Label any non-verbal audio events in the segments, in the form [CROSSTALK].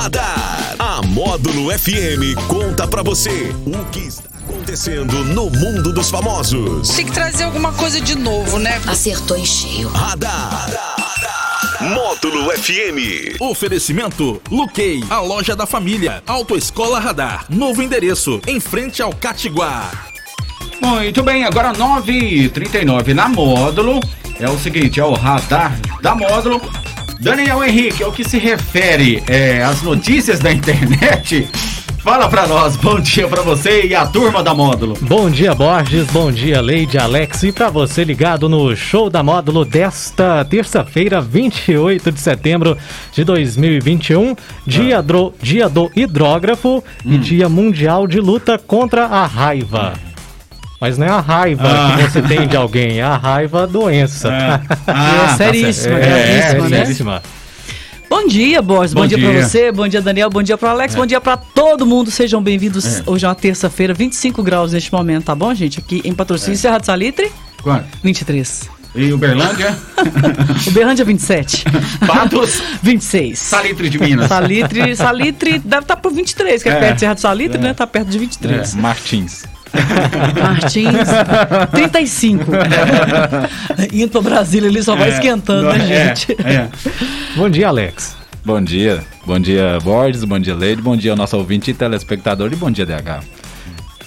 Radar. A Módulo FM conta pra você o que está acontecendo no mundo dos famosos. Tem que trazer alguma coisa de novo, né? Acertou em cheio. Radar. Módulo FM. Oferecimento Luquei, a loja da família. Autoescola Radar. Novo endereço, em frente ao Catiguá. Muito bem, agora 9h39 na módulo. É o seguinte, é o radar da módulo. Daniel Henrique, ao que se refere é, às notícias da internet, fala pra nós, bom dia pra você e a turma da módulo. Bom dia, Borges. Bom dia, Leide Alex. E pra você ligado no show da módulo desta terça-feira, 28 de setembro de 2021, dia, do, dia do hidrógrafo e dia mundial de luta contra a raiva. Mas não é a raiva Ah. que você tem de alguém, é a raiva doença. [LAUGHS] Ah, tá seríssima, certo. gravíssima, né? seríssima. Bom dia, Borges. Bom, Bom dia, dia. pra você, bom dia, Daniel, bom dia pro Alex, bom dia pra todo mundo. Sejam bem-vindos. Hoje é uma terça-feira, 25 graus neste momento, tá bom, gente? Aqui em patrocínio Serra do Salitre, Quanto? 23. E Uberlândia? [LAUGHS] Uberlândia, 27. Patos? [LAUGHS] 26. Salitre de Minas. Salitre, Salitre deve estar por 23, que é, É. perto de Serra do Salitre, né? Tá perto de 23. Martins. [LAUGHS] Martins, 35. [LAUGHS] Indo pra Brasília, ele só vai esquentando, né, É, gente? É, Bom dia, Alex. Bom dia. Bom dia, Borges. Bom dia, Leide. Bom dia nosso ouvinte e telespectador. E bom dia, DH.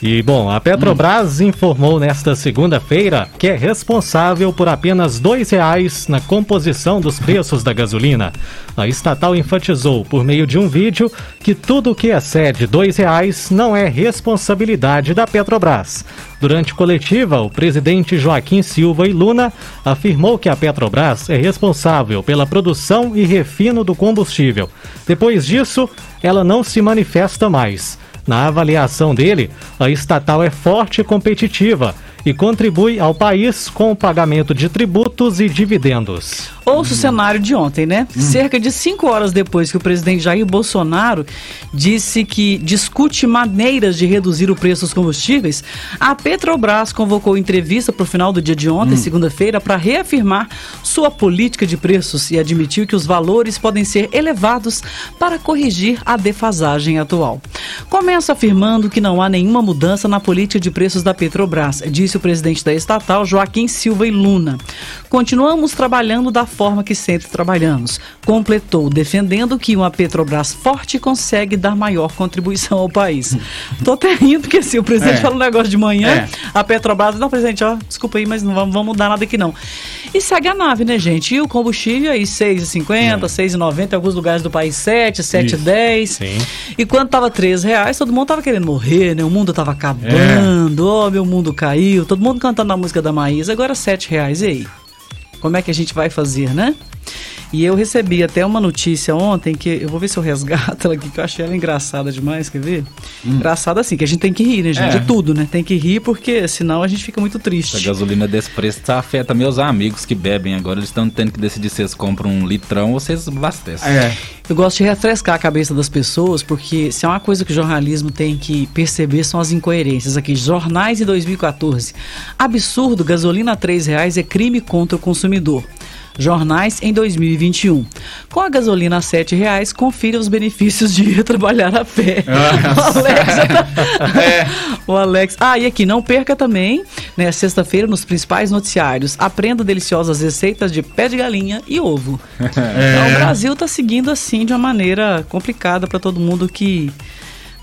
E bom, a Petrobras informou nesta segunda-feira que é responsável por apenas R$ 2,00 na composição dos preços da gasolina. A estatal enfatizou por meio de um vídeo que tudo o que excede R$ 2,00 não é responsabilidade da Petrobras. Durante coletiva, o presidente Joaquim Silva e Luna afirmou que a Petrobras é responsável pela produção e refino do combustível. Depois disso, ela não se manifesta mais. Na avaliação dele, a estatal é forte e competitiva e contribui ao país com o pagamento de tributos e dividendos. Ouça o cenário de ontem, né? Cerca de cinco horas depois que o presidente Jair Bolsonaro disse que discute maneiras de reduzir o preço dos combustíveis, a Petrobras convocou entrevista para o final do dia de ontem, segunda-feira, para reafirmar sua política de preços e admitiu que os valores podem ser elevados para corrigir a defasagem atual. Começa afirmando que não há nenhuma mudança na política de preços da Petrobras, disse o presidente da estatal, Joaquim Silva e Luna. Continuamos trabalhando da forma que sempre trabalhamos. Completou, defendendo que uma Petrobras forte consegue dar maior contribuição ao país. Tô até rindo, porque assim, o presidente É. fala um negócio de manhã, É. a Petrobras, não, presidente, ó, desculpa aí, mas não vamos, mudar nada aqui não. E segue a nave, né, gente? E o combustível aí, 6,50, 6,90, em alguns lugares do país 7, 7,10. Sim. E quando tava 3 reais, todo mundo tava querendo morrer, né? O mundo tava acabando, ó, meu mundo caiu, todo mundo cantando a música da Maísa, agora 7 reais, e aí? Como é que a gente vai fazer, né? E eu recebi até uma notícia ontem que eu vou ver se eu resgato ela aqui, que eu achei ela engraçada demais, quer ver? Engraçada assim, que a gente tem que rir, né, gente? É. De tudo, né? Tem que rir porque senão a gente fica muito Essa triste. gasolina desse preço tá afeta meus amigos que bebem agora. Eles estão tendo que decidir se eles compram um litrão ou se eles abastecem. é. Eu gosto de refrescar a cabeça das pessoas, porque se é uma coisa que o jornalismo tem que perceber são as incoerências. Aqui, jornais em 2014. Absurdo, gasolina a 3 reais é crime contra o consumidor. Jornais em 2021. Com a gasolina a 7 reais, confira os benefícios de ir trabalhar a pé. [LAUGHS] o Alex, [LAUGHS] É. o Alex. Ah, e aqui, não perca também, né, sexta-feira, nos principais noticiários. Aprenda deliciosas receitas de pé de galinha e ovo. [LAUGHS] Então, o Brasil tá seguindo assim de uma maneira complicada para todo mundo que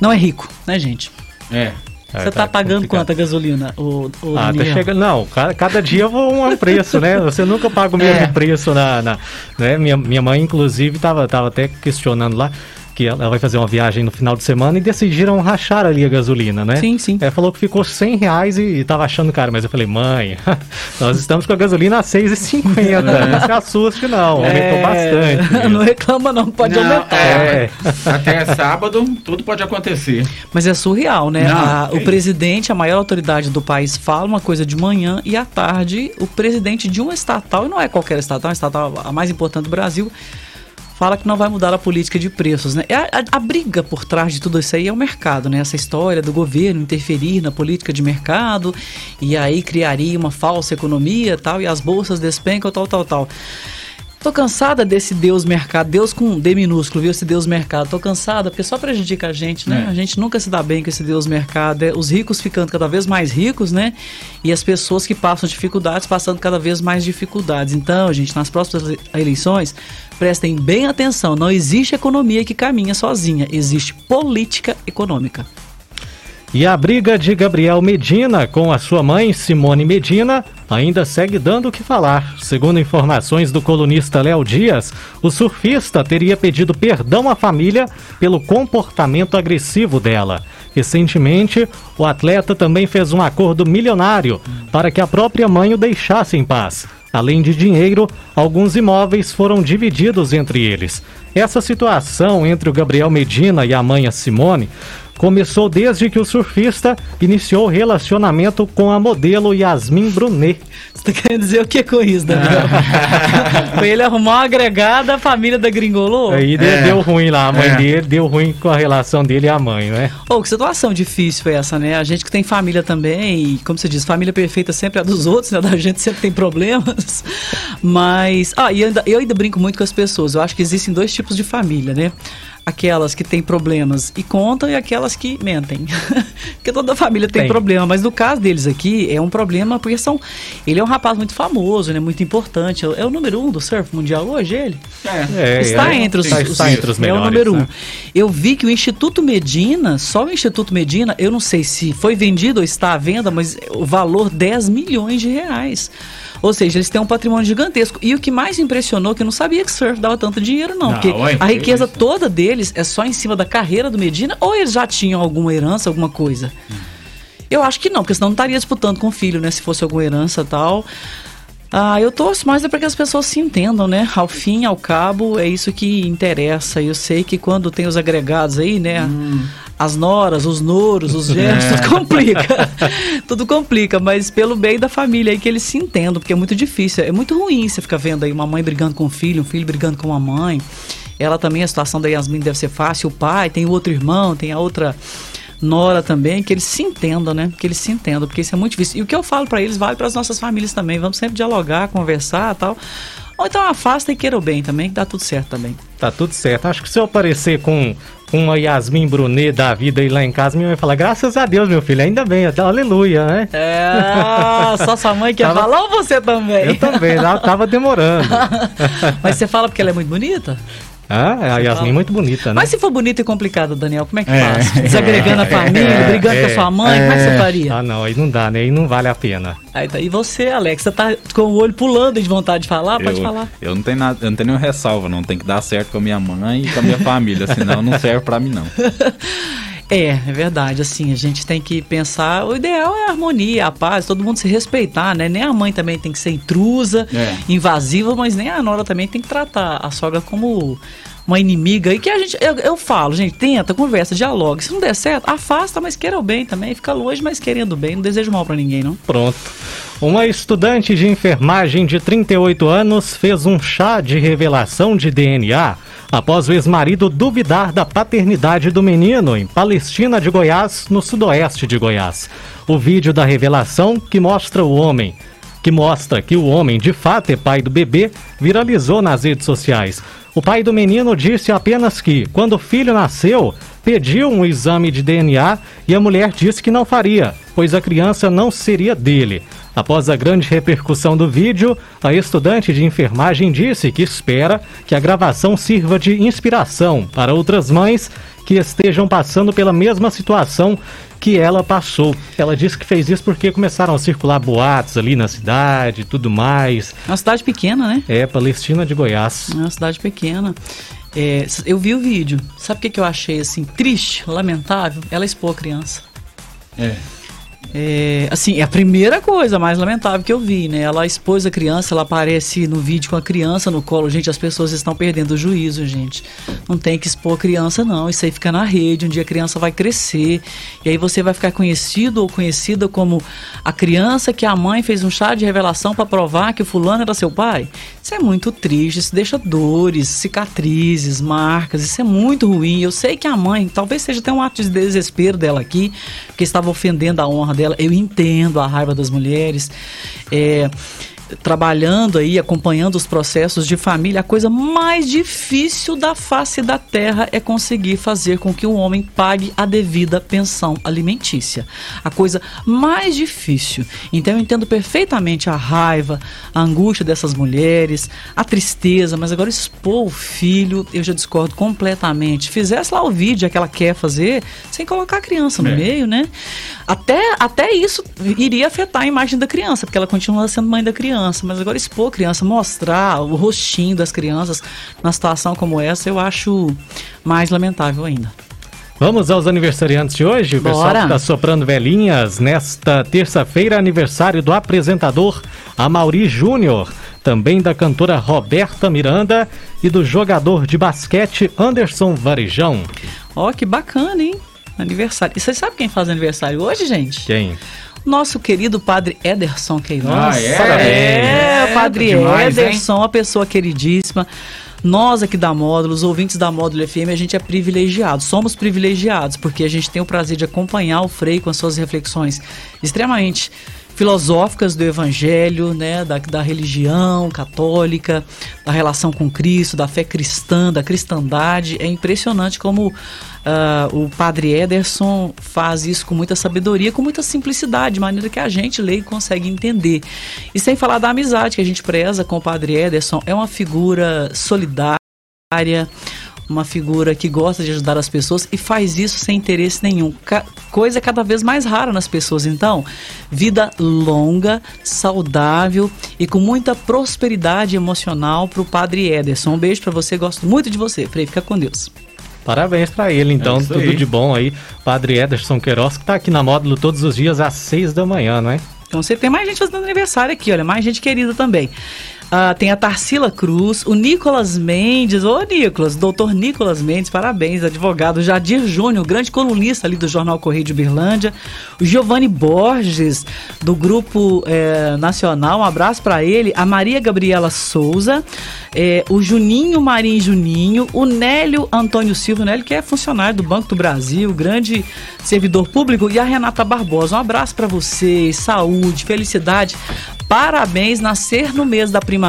não é rico, né, gente? É. É, Você tá, pagando complicado. quanto a gasolina, o, o Ah, tá chegando. Não, cada, cada dia um preço, né? [LAUGHS] Você nunca paga o mesmo É. preço na. na- né? minha, minha mãe, inclusive, tava, tava até questionando lá que ela ela vai fazer uma viagem no final de semana e decidiram rachar ali a gasolina, né? Sim, sim. É, falou que ficou 100 reais e, e tava achando caro, mas eu falei, mãe, [LAUGHS] nós estamos com a gasolina a 6,50. Não se assuste, não. Aumentou É, bastante. [LAUGHS] não reclama não, pode Não, aumentar. é. Até sábado, tudo pode acontecer. Mas é surreal, né? Não, A- que o presidente, a maior autoridade do país, fala uma coisa de manhã e à tarde o presidente de uma estatal, e não é qualquer estatal, é uma estatal a mais importante do Brasil, fala que não vai mudar a política de preços, né? É A, a- a briga por trás de tudo isso aí é o mercado, né? Essa história do governo interferir na política de mercado e aí criaria uma falsa economia tal, e as bolsas despencam, tal, tal, tal. Tô cansada desse Deus mercado, Deus com D minúsculo, viu? Esse Deus mercado. Tô cansada, porque só prejudica a gente, né? É. A gente nunca se dá bem com esse Deus mercado. É, os ricos ficando cada vez mais ricos, né? E as pessoas que passam dificuldades passando cada vez mais dificuldades. Então, gente, nas próximas ele- eleições, prestem bem atenção. Não existe economia que caminha sozinha. Existe política econômica. E a briga de Gabriel Medina com a sua mãe, Simone Medina, ainda segue dando o que falar. Segundo informações do colunista Léo Dias, o surfista teria pedido perdão à família pelo comportamento agressivo dela. Recentemente, o atleta também fez um acordo milionário para que a própria mãe o deixasse em paz. Além de dinheiro, alguns imóveis foram divididos entre eles. Essa situação entre o Gabriel Medina e a mãe a Simone começou desde que o surfista iniciou o relacionamento com a modelo Yasmin Brunet. Você tá querendo dizer o que com isso, [LAUGHS] Daniel? Foi ele arrumar uma agregada, a família da Gringolô? Aí de- É. deu ruim lá, a mãe É. dele deu ruim com a relação dele e a mãe, né? Ô, que situação difícil foi essa, né? A gente que tem família também, e como você diz, família perfeita sempre é a dos outros, né? Da gente sempre tem problemas. Mas. Ah, e eu ainda, eu ainda brinco muito com as pessoas. Eu acho que existem dois tipos de família, né? Aquelas que têm problemas e contam e aquelas que mentem. [LAUGHS] porque toda família tem, Tem. problema. Mas no caso deles aqui, é um problema porque são. Ele é um rapaz muito famoso, né? Muito importante. É o número um do surf mundial hoje, ele? É, está, é, entre os, está, está entre os melhores. É o número um. né? Eu vi que o Instituto Medina, só o Instituto Medina, eu não sei se foi vendido ou está à venda, mas o valor 10 milhões de reais. Ou seja, eles têm um patrimônio gigantesco. E o que mais impressionou, que eu não sabia que surf dava tanto dinheiro, não. Não, porque ué, a que riqueza toda deles é só em cima da carreira do Medina, ou eles já tinham alguma herança, alguma coisa? Eu acho que não, porque senão não estaria disputando com o filho, né? Se fosse alguma herança e tal. Ah, eu torço mais é para que as pessoas se entendam, né? Ao fim, ao cabo, é isso que interessa. Eu sei que quando tem os agregados aí, né? As noras, os noros, os genros, [LAUGHS] tudo complica. [LAUGHS] tudo complica, mas pelo bem da família aí que eles se entendam, porque é muito difícil. É muito ruim você ficar vendo aí uma mãe brigando com o filho, um filho brigando com uma mãe. Ela também, a situação da Yasmin deve ser fácil. O pai, tem o outro irmão, tem a outra nora também, que eles se entendam, né? Que eles se entendam, porque isso é muito difícil. E o que eu falo pra eles vale para as nossas famílias também. Vamos sempre dialogar, conversar tal. Ou então afasta e queira o bem também, que dá tudo certo também. Tá tudo certo. Acho que se eu aparecer com uma Yasmin Brunet da vida aí lá em casa, minha mãe vai falar, graças a Deus, meu filho, ainda bem, até aleluia, né? É, só sua mãe quer [LAUGHS] Tava- falar ou você também? Eu também, ela tava demorando. [LAUGHS] Mas você fala porque ela é muito bonita? Ah, a Yasmin é muito bonita, né? Mas se for bonita e complicada, Daniel, como é que É. faz? Desagregando a [LAUGHS] família, brigando com a sua mãe, como é que você faria? Ah, não, aí não dá, né? Aí não vale a pena. Aí daí você, Alex, você tá com o olho pulando de vontade de falar? Pode eu, falar. eu não tenho nada, eu não tenho nenhuma ressalva, não. Tem que dar certo com a minha mãe e com a minha família, senão não serve pra mim, não. [LAUGHS] É, é verdade, assim, a gente tem que pensar, o ideal é a harmonia, a paz, todo mundo se respeitar, né? Nem a mãe também tem que ser intrusa, É. invasiva, mas nem a nora também tem que tratar a sogra como uma inimiga. E que a gente, eu, eu falo, gente, tenta, conversa, dialoga. Se não der certo, afasta, mas queira o bem também, fica longe, mas querendo o bem, não desejo mal pra ninguém, não. Pronto. Uma estudante de enfermagem de 38 anos fez um chá de revelação de DNA após o ex-marido duvidar da paternidade do menino em Palestina de Goiás, no sudoeste de Goiás. O vídeo da revelação que mostra o homem, que mostra que o homem de fato é pai do bebê, viralizou nas redes sociais. O pai do menino disse apenas que, quando o filho nasceu, pediu um exame de DNA e a mulher disse que não faria, pois a criança não seria dele. Após a grande repercussão do vídeo, a estudante de enfermagem disse que espera que a gravação sirva de inspiração para outras mães que estejam passando pela mesma situação que ela passou. Ela disse que fez isso porque começaram a circular boatos ali na cidade e tudo mais. É uma cidade pequena, né? É, Palestina de Goiás. É uma cidade pequena. É, eu vi o vídeo. Sabe o que, que eu achei assim triste, lamentável? Ela expôs a criança. É. É, assim, é a primeira coisa mais lamentável que eu vi, né? Ela expôs a criança, ela aparece no vídeo com a criança no colo. Gente, as pessoas estão perdendo o juízo, gente. Não tem que expor a criança, não. Isso aí fica na rede. Um dia a criança vai crescer. E aí você vai ficar conhecido ou conhecida como a criança que a mãe fez um chá de revelação para provar que o fulano era seu pai. Isso é muito triste. Isso deixa dores, cicatrizes, marcas. Isso é muito ruim. Eu sei que a mãe, talvez seja até um ato de desespero dela aqui, porque estava ofendendo a honra dela. Eu entendo a raiva das mulheres. É, trabalhando aí, acompanhando os processos de família, a coisa mais difícil da face da terra é conseguir fazer com que o homem pague a devida pensão alimentícia. A coisa mais difícil. Então eu entendo perfeitamente a raiva, a angústia dessas mulheres, a tristeza, mas agora expor o filho, eu já discordo completamente. Fizesse lá o vídeo que ela quer fazer, sem colocar a criança no É. meio, né? Até, até isso iria afetar a imagem da criança, porque ela continua sendo mãe da criança. Mas agora expor criança, mostrar o rostinho das crianças numa situação como essa, eu acho mais lamentável ainda. Vamos aos aniversariantes de hoje. O pessoal que está soprando velhinhas nesta terça-feira, aniversário do apresentador Amaury Júnior, também da cantora Roberta Miranda e do jogador de basquete Anderson Varejão. Ó, que bacana, hein? Aniversário. E você sabe quem faz aniversário hoje, gente? Quem? Nosso querido padre Ederson Queiroz. Ah, é? É, É, padre demais, hein? Ederson, uma pessoa queridíssima. Nós aqui da Módulo, os ouvintes da Módulo FM, a gente é privilegiado. Somos privilegiados porque a gente tem o prazer de acompanhar o Frei com as suas reflexões extremamente filosóficas do Evangelho, né, da, da religião católica, da relação com Cristo, da fé cristã, da cristandade. É impressionante como ah, o Padre Ederson faz isso com muita sabedoria, com muita simplicidade, de maneira que a gente lê e consegue entender. E sem falar da amizade que a gente preza com o Padre Ederson, é uma figura solidária, uma figura que gosta de ajudar as pessoas e faz isso sem interesse nenhum. Ca- coisa cada vez mais rara nas pessoas. Então, vida longa, saudável e com muita prosperidade emocional para o Padre Ederson. Um beijo para você, gosto muito de você. Frei, fica com Deus. Parabéns pra ele, então, É tudo aí. de bom aí. Padre Ederson Queiroz, que tá aqui na módulo todos os dias às seis da manhã, não é? Então você tem mais gente fazendo aniversário aqui, olha, mais gente querida também. Ah, tem a Tarsila Cruz, o Nicolas Mendes, ô Nicolas, doutor Nicolas Mendes, parabéns, advogado Jadir Júnior, grande colunista ali do Jornal Correio de Berlândia, o Giovanni Borges, do Grupo eh, Nacional, um abraço para ele, a Maria Gabriela Souza, eh, o Juninho Marim Juninho, o Nélio Antônio Silva, o Nélio que é funcionário do Banco do Brasil, grande servidor público, e a Renata Barbosa, um abraço para vocês, saúde, felicidade, Parabéns, nascer no mês da primavera,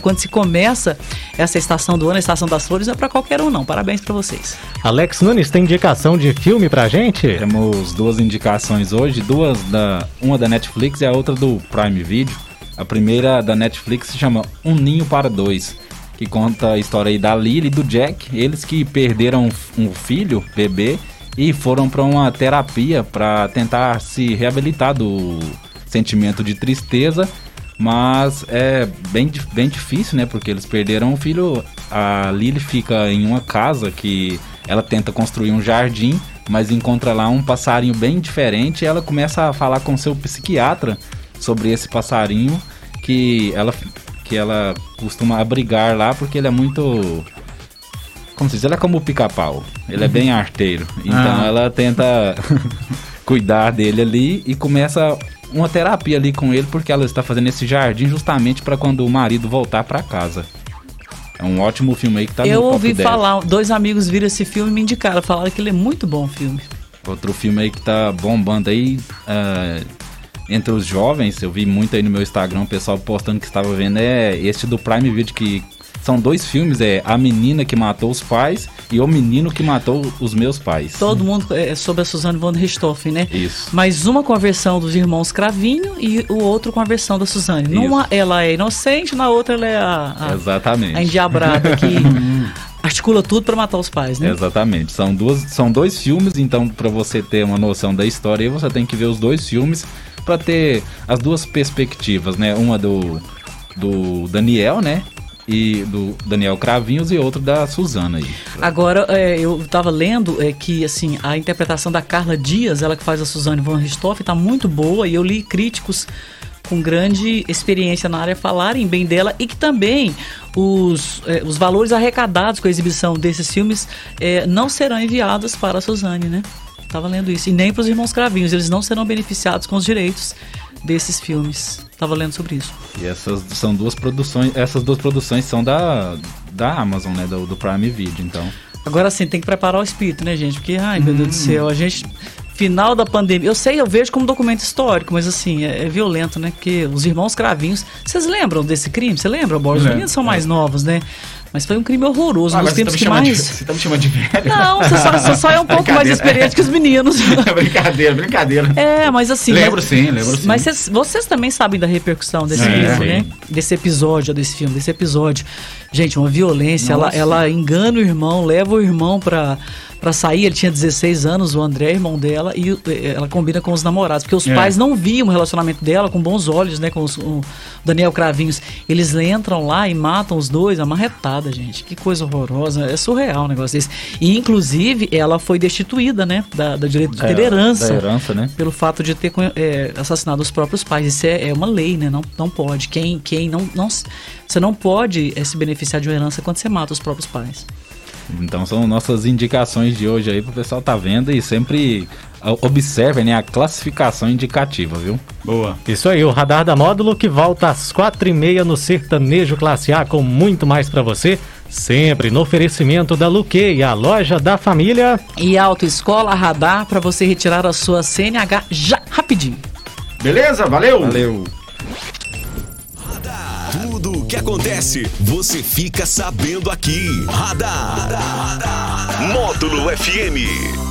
quando se começa essa estação do ano, a estação das flores, não é para qualquer um não. Parabéns para vocês. Alex Nunes, tem indicação de filme pra gente? Temos duas indicações hoje, duas da uma da Netflix e a outra do Prime Video. A primeira da Netflix se chama Um Ninho para Dois, que conta a história aí da Lily e do Jack, eles que perderam um filho, bebê, e foram para uma terapia para tentar se reabilitar do sentimento de tristeza, mas é bem, bem difícil, né? Porque eles perderam o filho. A Lily fica em uma casa que ela tenta construir um jardim, mas encontra lá um passarinho bem diferente. E ela começa a falar com seu psiquiatra sobre esse passarinho que ela, que ela costuma abrigar lá porque ele é muito. Como se diz? Ele é como o pica-pau. Ele é bem arteiro. Então Ah. ela tenta [LAUGHS] cuidar dele ali e começa uma terapia ali com ele porque ela está fazendo esse jardim justamente para quando o marido voltar para casa. É um ótimo filme aí que tá no Eu ouvi 10. falar, dois amigos viram esse filme e me indicaram, falaram que ele é muito bom o filme. Outro filme aí que tá bombando aí ah, entre os jovens, eu vi muito aí no meu Instagram o pessoal postando que estava vendo, é este do Prime Video, que são dois filmes, é A Menina que Matou os Pais e O Menino que Matou os Meus Pais. Todo mundo é sobre a Suzane von Richthofen, né? Isso. Mas uma com a versão dos irmãos Cravinho e o outro com a versão da Suzane. Numa ela é inocente, na outra ela é a, a, Exatamente. a endiabrada que [LAUGHS] articula tudo pra matar os pais, né? Exatamente. São, duas, são dois filmes, então para você ter uma noção da história, aí você tem que ver os dois filmes para ter as duas perspectivas, né? Uma do, do Daniel, né? E do Daniel Cravinhos e outra da Suzana aí. Agora, é, eu tava lendo é, que assim, a interpretação da Carla Dias, ela que faz a Suzane von Richthofen, tá muito boa e eu li críticos com grande experiência na área falarem bem dela e que também os, é, os valores arrecadados com a exibição desses filmes é, não serão enviados para a Suzane, né? Tava lendo isso. E nem para os irmãos Cravinhos, eles não serão beneficiados com os direitos desses filmes. Tava lendo sobre isso. E essas são duas produções, essas duas produções são da, da Amazon, né? Do, do Prime Video, então. Agora sim, tem que preparar o espírito, né, gente? Porque, ai, meu Deus do céu, a gente Final da pandemia. Eu sei, eu vejo como documento histórico, mas assim, é, é violento, né? Porque os irmãos Cravinhos. Vocês lembram desse crime? Você lembra, Borges? Os meninos são mais novos, né? Mas foi um crime horroroso. Ah, nos tá tempos me que chamando de- mais. Você tá me chamando de velho? Não, você só, você só é um pouco mais experiente que os meninos. [LAUGHS] brincadeira, brincadeira. É, mas assim. Lembro mas- sim, lembro sim. Mas vocês, vocês também sabem da repercussão desse Sim, filme, sim. né? Desse episódio, desse filme, desse episódio. Gente, uma violência, ela, Nossa. ela engana o irmão, leva o irmão pra, pra sair. Ele tinha 16 anos, o André, irmão dela, e eh, ela combina com os namorados. Porque os É. pais não viam o relacionamento dela com bons olhos, né? Com os- o Daniel Cravinhos. Eles entram lá e matam os dois, a marretada, gente. Que coisa horrorosa. É surreal um negócio desse. E, inclusive, ela foi destituída, né? Da, da direito de ter É, herança Da herança, né? pelo fato de ter é, assassinado os próprios pais. Isso é, é uma lei, né? Não, não pode. Quem, quem não, não. Você não pode é, se beneficiar de uma herança quando você mata os próprios pais. Então são nossas indicações de hoje aí pro pessoal tá vendo e sempre observem né, a classificação indicativa, viu? Boa. Isso aí, o Radar da Módulo que volta às quatro e meia no Sertanejo Classe A com muito mais pra você. Sempre no oferecimento da Luquei, a loja da família. E Autoescola Radar para você retirar a sua CNH já rapidinho. Beleza? Valeu? Valeu! Tudo o que acontece, você fica sabendo aqui. Radar. Módulo FM.